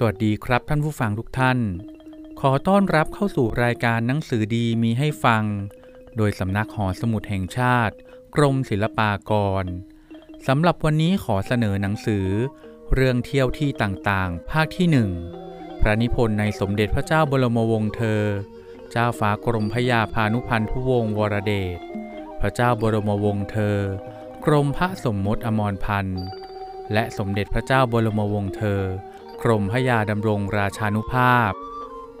สวัสดีครับท่านผู้ฟังทุกท่าน ขอต้อนรับเข้าสู่รายการหนังสือดีมีให้ฟัง โดยสำนักหอสมุดแห่งชาติ กรมศิลปากรสำหรับวันนี้ขอเสนอหนังสือ เรื่องเที่ยวที่ต่างๆ ภาคที่หนึ่งพระนิพนธ์ในสมเด็จพระเจ้าบรมวงศ์เธอ เจ้าฟ้ากรมพยาพานุพันธุวงศ์วรเดช พระเจ้าบรมวงศ์เธอ กรมพระสมมติอมรพันธ์ และสมเด็จพระเจ้าบรมวงศ์เธอ กรมพระยาดำรงราชานุภาพ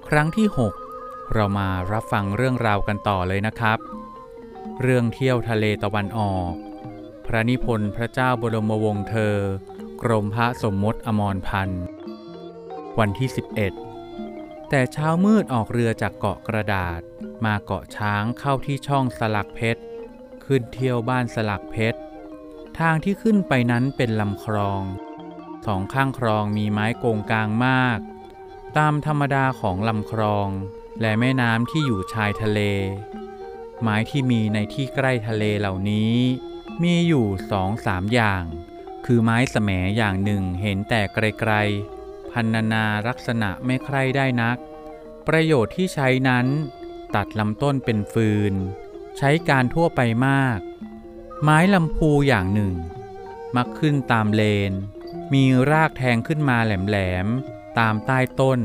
ครั้งที่ 6 เรามารับฟังเรื่องราวกันต่อเลยนะครับ เรื่องเที่ยวทะเลตะวันออก พระนิพนธ์พระเจ้าบรมวงศ์เธอ กรมพระสมมติอมรพันธ์วันที่ 11 แต่เช้ามืดออกเรือจากเกาะกระดาษ มาเกาะช้างเข้าที่ช่องสลักเพชร ขึ้นเที่ยวบ้านสลักเพชร ทางที่ขึ้นไปนั้นเป็นลำคลอง สองข้างคลองมีไม้โกงกลางมาก ตามธรรมดาของลำคลอง และแม่น้ำที่อยู่ชายทะเล ไม้ที่มีในที่ใกล้ทะเลเหล่านี้ มีอยู่สองสามอย่าง คือไม้แสมอย่างหนึ่งเห็นแต่ไกลๆ พันนานาลักษณะไม่ใครได้นัก ประโยชน์ที่ใช้นั้น ตัดลำต้นเป็นฟืน ใช้การทั่วไปมาก ไม้ลำพูอย่างหนึ่ง มักขึ้นตามเลน มีรากแทงขึ้นมาแหลมๆ ตามใต้ต้น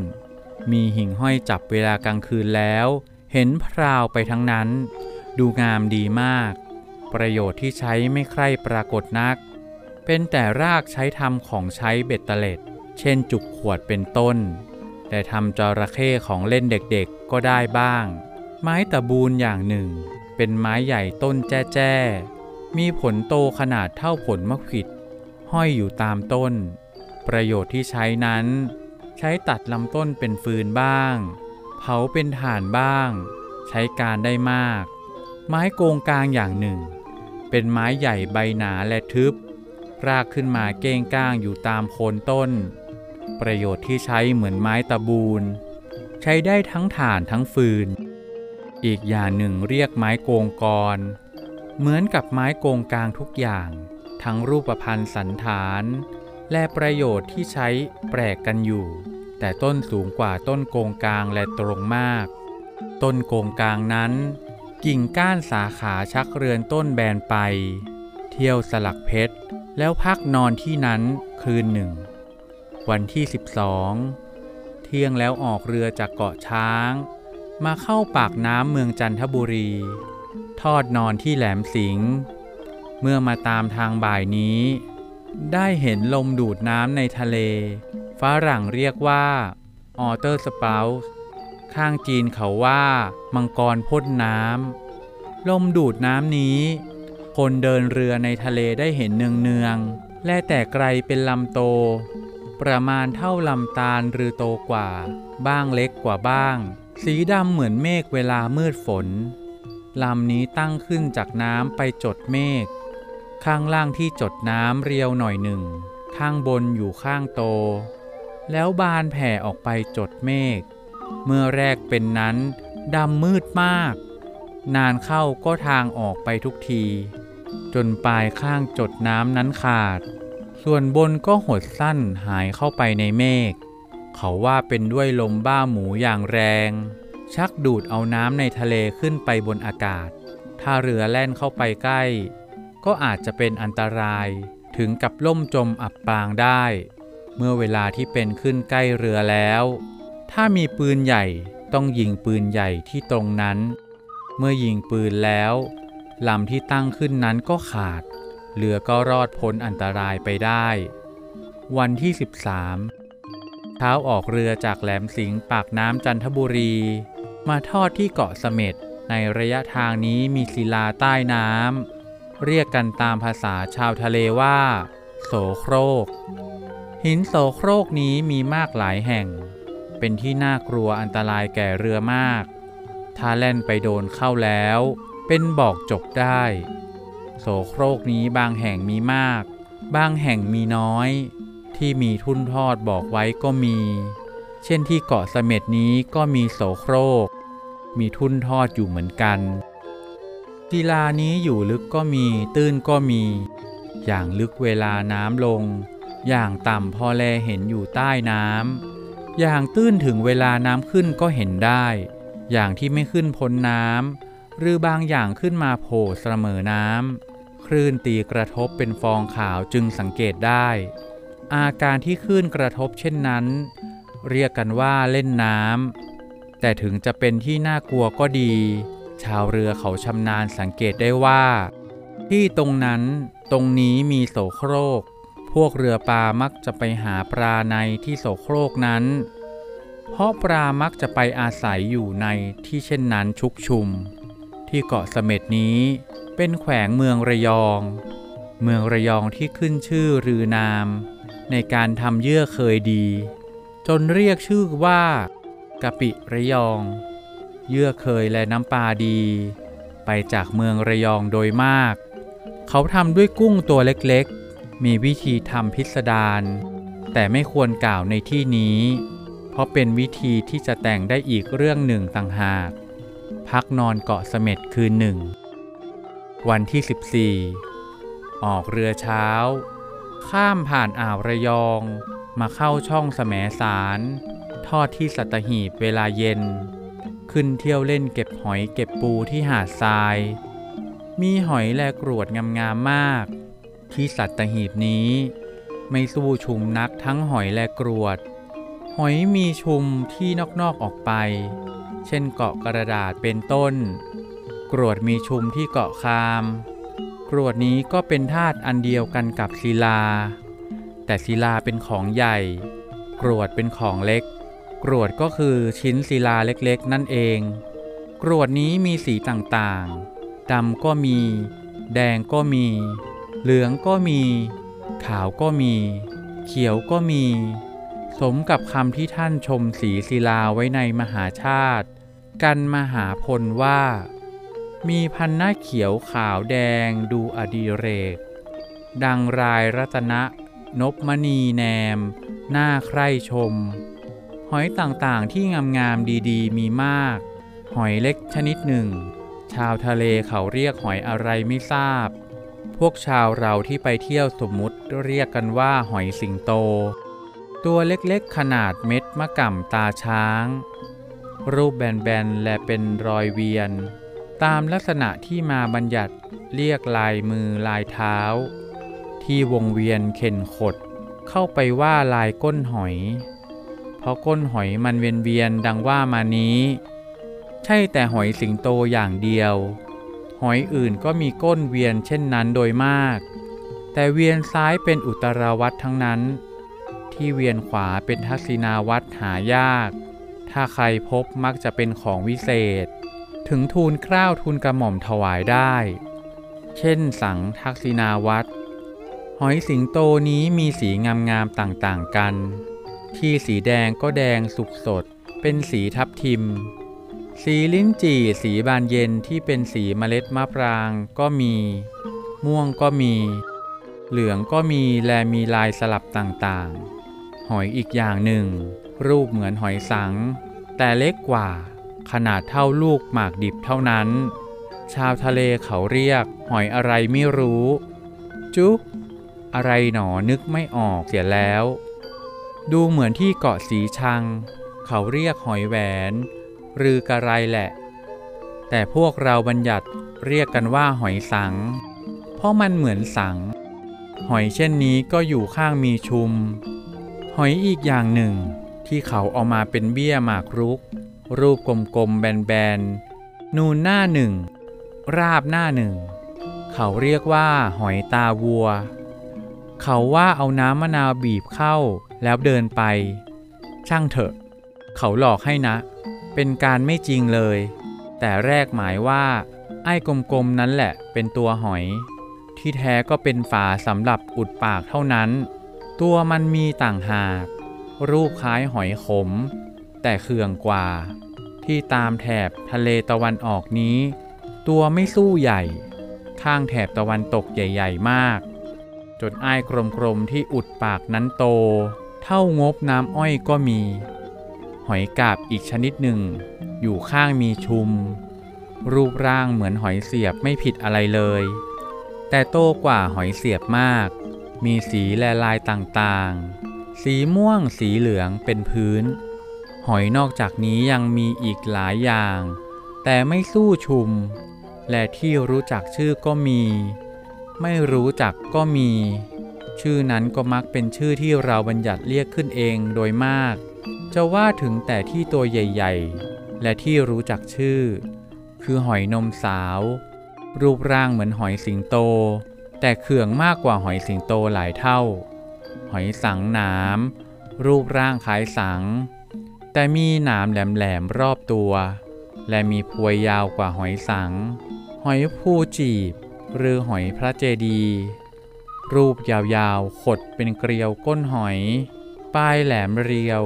มีหิ่งห้อยจับเวลากลางคืนแล้ว เห็นพราวไปทั้งนั้น ดูงามดีมาก ประโยชน์ที่ใช้ไม่ใคร่ปรากฏนัก เป็นแต่รากใช้ทำของใช้เบ็ดเตล็ด เช่นจุกขวดเป็นต้น แต่ทำจระเข้ของเล่นเด็กๆก็ได้บ้าง ไม้ตะบูนอย่างหนึ่ง เป็นไม้ใหญ่ต้นแจ้แจ้มีผลโตขนาดเท่าผลมะขิด ห้อยอยู่ตามต้น ประโยชน์ที่ใช้นั้น ใช้ตัดลำต้นเป็นฟืนบ้าง เผาเป็นถ่านบ้าง ใช้การได้มาก ไม้โกงกลางอย่างหนึ่ง เป็นไม้ใหญ่ใบหนาและทึบ รากขึ้นมาเก้งก้างอยู่ตามโคนต้น ประโยชน์ที่ใช้เหมือนไม้ตะบูน ใช้ได้ทั้งถ่านทั้งฟืน อีกอย่างหนึ่งเรียกไม้โกงกร เหมือนกับไม้โกงกลางทุกอย่าง ทั้งรูปพันธ์สันฐาน และประโยชน์ที่ใช้แปลกกันอยู่ แต่ต้นสูงกว่าต้นโกงกลางและตรงมาก ต้นโกงกลางนั้น กิ่งก้านสาขาชักเรือนต้นแบนไป เที่ยวสลักเพชร แล้วพักนอนที่นั้นคืนหนึ่ง วันที่ 12 เที่ยงแล้วออกเรือจากเกาะช้าง มาเข้าปากน้ำเมืองจันทบุรี ทอดนอนที่แหลมสิงห์ เมื่อมาตามทางบ่ายนี้ ได้เห็นลมดูดน้ำในทะเล ฝรั่งเรียกว่า waterspout ข้างจีนเขาว่า มังกรพ่นน้ำลมดูดน้ำนี้ คนเดินเรือในทะเลได้เห็นเนืองๆและแต่ไกลเป็นลำโต ประมาณเท่าลำตาลหรือโตกว่า บ้างเล็กกว่าบ้าง สีดำเหมือนเมฆเวลามืดฝนลำนี้ตั้งขึ้นจากน้ำไปจดเมฆ ข้างล่างที่จดน้ำเรียวหน่อยหนึ่ง ข้างบนอยู่ข้างโต แล้วบานแผ่ออกไปจดเมฆ เมื่อแรกเป็นนั้นดำมืดมาก นานเข้าก็ทางออกไปทุกที จนปลายข้างจดน้ำนั้นขาด ส่วนบนก็หดสั้นหายเข้าไปในเมฆ เขาว่าเป็นด้วยลมบ้าหมูอย่างแรง ชักดูดเอาน้ำในทะเลขึ้นไปบนอากาศ ถ้าเรือแล่นเข้าไปใกล้ ก็อาจจะเป็นอันตรายถึงกับล่มจมอับปางได้ เมื่อเวลาที่เป็นขึ้นใกล้เรือแล้ว ถ้ามีปืนใหญ่ต้องยิงปืนใหญ่ที่ตรงนั้น เมื่อยิงปืนแล้วลำที่ตั้งขึ้นนั้นก็ขาด เรือก็รอดพ้นอันตรายไปได้ วันที่ 13เช้าออกเรือจากแหลมสิงห์ปากน้ำจันทบุรี มาทอดที่เกาะเสม็ดในระยะทางนี้มีศิลาใต้น้ำ เรียกกันตามภาษาชาวทะเลว่า โสโครก หินโสโครกนี้มีมากหลายแห่ง เป็นที่น่ากลัวอันตรายแก่เรือมาก ถ้าแล่นไปโดนเข้าแล้ว เป็นบอกจบได้ โสโครกนี้บางแห่งมีมาก บางแห่งมีน้อย ที่มีทุ่นทอดบอกไว้ก็มี เช่นที่เกาะเสม็ดนี้ก็มีโสโครก มีทุ่นทอดอยู่เหมือนกัน ศิลานี้อยู่ลึกก็มีตื้นก็มี อย่างลึกเวลาน้ำลง อย่างต่ำพอแลเห็นอยู่ใต้น้ำอย่างตื้นถึงเวลาน้ำขึ้นก็เห็นได้ อย่างที่ไม่ขึ้นพ้นน้ำหรือบางอย่างขึ้นมาโผล่เสมอน้ำคลื่นตีกระทบเป็นฟองขาวจึงสังเกตได้ อาการที่คลื่นกระทบเช่นนั้น เรียกกันว่าเล่นน้ำแต่ถึงจะเป็นที่น่ากลัวก็ดี ชาวเรือเขาชำนาญสังเกตได้ว่า ที่ตรงนั้นตรงนี้มีโสโครก พวกเรือปลามักจะไปหาปลาในที่โสโครกนั้น เพราะปลามักจะไปอาศัยอยู่ในที่เช่นนั้นชุกชุม ที่เกาะเสม็ดนี้เป็นแขวงเมืองระยอง เมืองระยองที่ขึ้นชื่อรือนาม ในการทำเยื่อเคยดี จนเรียกชื่อว่ากะปิระยอง เยื่อเคยและน้ำปลาดี ไปจากเมืองระยองโดยมาก เขาทำด้วยกุ้งตัวเล็กๆ มีวิธีทำพิสดารแต่ไม่ควรกล่าวในที่นี้ เพราะเป็นวิธีที่จะแต่งได้อีกเรื่องหนึ่งต่างหาก พักนอนเกาะเสม็ดคืนหนึ่ง วันที่ 14 ออกเรือเช้า ข้ามผ่านอ่าวระยองมาเข้าช่องแสมสาร ทอดที่สัตหีบเวลาเย็น ขึ้นเที่ยวเล่นเก็บหอยเก็บปูที่หาดทราย มีหอยแลกรวดงามๆมาก ที่สัตหีบนี้ ไม่สู้ชุมนักทั้งหอยแลกรวด หอยมีชุมที่นอกๆออกไป เช่นเกาะกระดาษเป็นต้น กรวดมีชุมที่เกาะคาม กรวดนี้ก็เป็นธาตุอันเดียวกันกับศิลา แต่ศิลาเป็นของใหญ่ กรวดเป็นของเล็ก กรวดก็คือชิ้นศิลาเล็กๆ นั่นเอง กรวดนี้มีสีต่างๆ ดำก็มี แดงก็มี เหลืองก็มี ขาวก็มี เขียวก็มี สมกับคำที่ท่านชมสีศิลาไว้ในมหาชาติ กันมหาพลว่า มีพันหน้าเขียวขาวแดงดูอดีเรก ดังรายรัตนะ นบมณีแนม หน้าใคร่ชม หอยต่างๆที่งามๆดีๆ มีมาก หอยเล็กชนิดหนึ่ง ชาวทะเลเขาเรียกหอยอะไรไม่ทราบ พวกชาวเราที่ไปเที่ยวสมมุติเรียกกันว่าหอยสิงโต ตัวเล็กๆขนาดเม็ดมะก่ำตาช้าง รูปแบนๆและเป็นรอยเวียน ตามลักษณะที่มาบัญญัติเรียกลายมือลายเท้า ที่วงเวียนเข็นขด เข้าไปว่าลายก้นหอย เพราะก้นหอยมันเวียนเวียนดังว่ามานี้ ใช่แต่หอยสิงโตอย่างเดียว หอยอื่นก็มีก้นเวียนเช่นนั้นโดยมาก แต่เวียนซ้ายเป็นอุตราวัตทั้งนั้น ที่เวียนขวาเป็นทักษิณาวัตหายาก ถ้าใครพบมักจะเป็นของวิเศษ ถึงทูลคร่าวทูลกระหม่อมถวายได้ เช่นสังทักษิณาวัตหอยสิงโตนี้มีสีงามๆต่างๆกัน ที่สีแดงก็แดงสุกสด เป็นสีทับทิม สีลิ้นจี่สีบานเย็นที่เป็นสีเมล็ดมะปรางก็มี ม่วงก็มี เหลืองก็มีและมีลายสลับต่างๆ หอยอีกอย่างหนึ่ง รูปเหมือนหอยสัง แต่เล็กกว่า ขนาดเท่าลูกหมากดิบเท่านั้น ชาวทะเลเขาเรียก หอยอะไรไม่รู้ จุ๊อะไรหนอนึกไม่ออกเสียแล้ว ดูเหมือนที่เกาะสีชัง เขาเรียกหอยแหวน หรือกระไรแหละ แต่พวกเราบัญญัติเรียกกันว่าหอยสัง เพราะมันเหมือนสัง หอยเช่นนี้ก็อยู่ข้างมีชุม หอยอีกอย่างหนึ่งที่เขาเอามาเป็นเบี้ยหมากรุก รูปกลมๆแบนๆ นูนหน้าหนึ่ง ราบหน้าหนึ่ง เขาเรียกว่าหอยตาวัว เขาว่าเอาน้ำมะนาวบีบเข้า แล้วเดินไป ช่างเถอะ เขาหลอกให้นะ เป็นการไม่จริงเลย แต่แรกหมายว่า ไอ้กลมๆนั้นแหละเป็นตัวหอย ที่แท้ก็เป็นฝาสำหรับอุดปากเท่านั้น ตัวมันมีต่างหาก รูปคล้ายหอยขม แต่เคืองกว่า ที่ตามแถบทะเลตะวันออกนี้ ตัวไม่สู้ใหญ่ ข้างแถบตะวันตกใหญ่ ๆ มาก จนอ้ายกลมๆที่อุดปากนั้นโต เท่างบน้ำอ้อยก็มี หอยกาบอีกชนิดหนึ่ง อยู่ข้างมีชุม รูปร่างเหมือนหอยเสียบไม่ผิดอะไรเลย แต่โตกว่าหอยเสียบมาก มีสีและลายต่างๆ สีม่วงสีเหลืองเป็นพื้น หอยนอกจากนี้ยังมีอีกหลายอย่าง แต่ไม่สู้ชุม และที่รู้จักชื่อก็มี ไม่รู้จักก็มี ชื่อนั้นก็มักเป็นชื่อที่เราบัญญัติเรียกขึ้นเองโดยมาก จะว่าถึงแต่ที่ตัวใหญ่ๆ และที่รู้จักชื่อ คือหอยนมสาว รูปร่างเหมือนหอยสิงโต แต่เขื่องมากกว่าหอยสิงโตหลายเท่า หอยสังหนามรูปร่างคล้ายสัง แต่มีหนามแหลมๆรอบตัว และมีพวยยาวกว่าหอยสัง หอยภูจีบ หรือหอยพระเจดีย์ รูปยาวๆ ขดเป็นเกลียวก้นหอย ปลายแหลมเรียว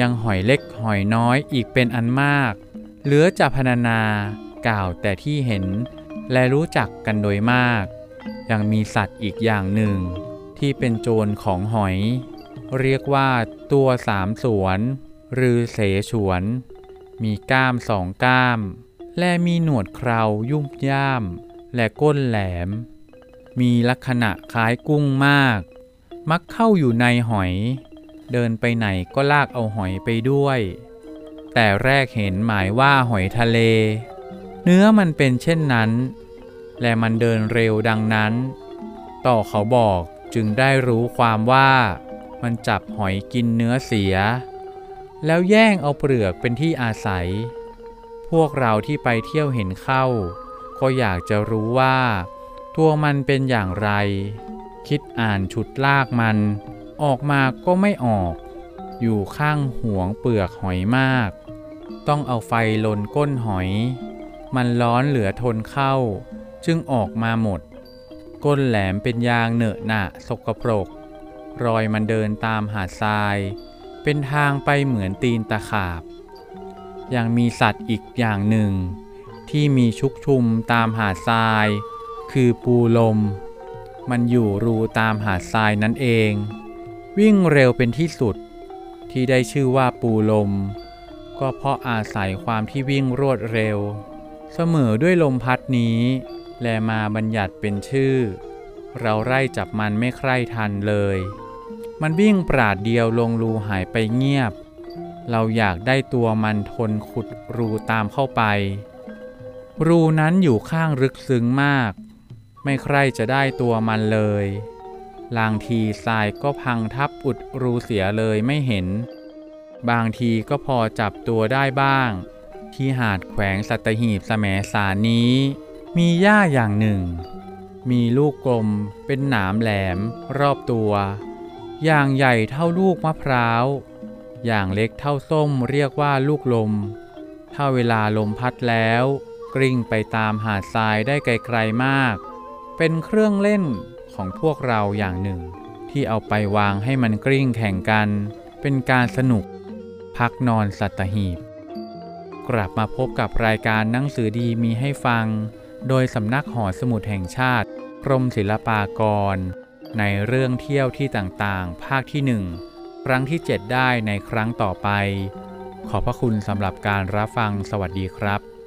ยังหอยเล็กหอยน้อยอีกเป็นอันมาก เหลือจะพรรณนากล่าวแต่ที่เห็น และรู้จักกันโดยมาก ยังมีสัตว์อีกอย่างหนึ่ง ที่เป็นโจรของหอย เรียกว่าตัวสามสวน หรือเสฉวน มีก้ามสองก้าม และมีหนวดเครายุ่มย่าม และก้นแหลม มีลักษณะคล้ายกุ้งมาก มักเข้าอยู่ในหอย เดินไปไหนก็ลากเอาหอยไปด้วย แต่แรกเห็นหมายว่าหอยทะเล เนื้อมันเป็นเช่นนั้น และมันเดินเร็วดังนั้น ต่อเขาบอกจึงได้รู้ความว่ามันจับหอยกินเนื้อเสีย แล้วแย่งเอาเปลือกเป็นที่อาศัย พวกเราที่ไปเที่ยวเห็นเข้า ก็อยากจะรู้ว่า ตัวมันเป็นอย่างไร คิดอ่านฉุดลากมัน ออกมาก็ไม่ออก อยู่ข้างห่วงเปลือกหอยมาก ต้องเอาไฟลนก้นหอย มันร้อนเหลือทนเข้า จึงออกมาหมด ก้นแหลมเป็นยางเหนอะหนะสกปรก รอยมันเดินตามหาดทราย เป็นทางไปเหมือนตีนตะขาบ ยังมีสัตว์อีกอย่างหนึ่ง ที่มีชุกชุมตามหาดทราย คือปูลม มันอยู่รูตามหาดทรายนั่นเอง วิ่งเร็วเป็นที่สุด ที่ได้ชื่อว่าปูลม ก็เพราะอาศัยความที่วิ่งรวดเร็ว เสมอด้วยลมพัดนี้ แลมาบัญญัติเป็นชื่อ เราไล่จับมันไม่ใคร่ทันเลย มันวิ่งปราดเดียวลงรูหายไปเงียบ เราอยากได้ตัวมันทนขุดรูตามเข้าไปรูนั้นอยู่ข้างลึกซึ้งมาก ไม่ใครจะได้ตัวมันเลยลางทีทรายก็พังทับอุดรูเสียเลยไม่เห็น บางทีก็พอจับตัวได้บ้าง ที่หาดแขวงสัตหีบแสมสารนี้ มีหญ้าอย่างหนึ่ง มีลูกกลมเป็นหนามแหลมรอบตัว อย่างใหญ่เท่าลูกมะพร้าว อย่างเล็กเท่าส้มเรียกว่าลูกลม ถ้าเวลาลมพัดแล้ว กลิ้งไปตามหาดทรายได้ไกลๆมาก เป็นเครื่องเล่นของพวกเราอย่างหนึ่ง ที่เอาไปวางให้มันกลิ้งแข่งกัน เป็นการสนุก พักนอนสัตหีบ กลับมาพบกับรายการหนังสือดีมีให้ฟัง โดยสำนักหอสมุดแห่งชาติ กรมศิลปากร ในเรื่องเที่ยวที่ต่างๆ ภาคที่หนึ่งครั้งที่ 7 ได้ในครั้งต่อไป ขอบพระคุณสำหรับการรับฟังสวัสดีครับ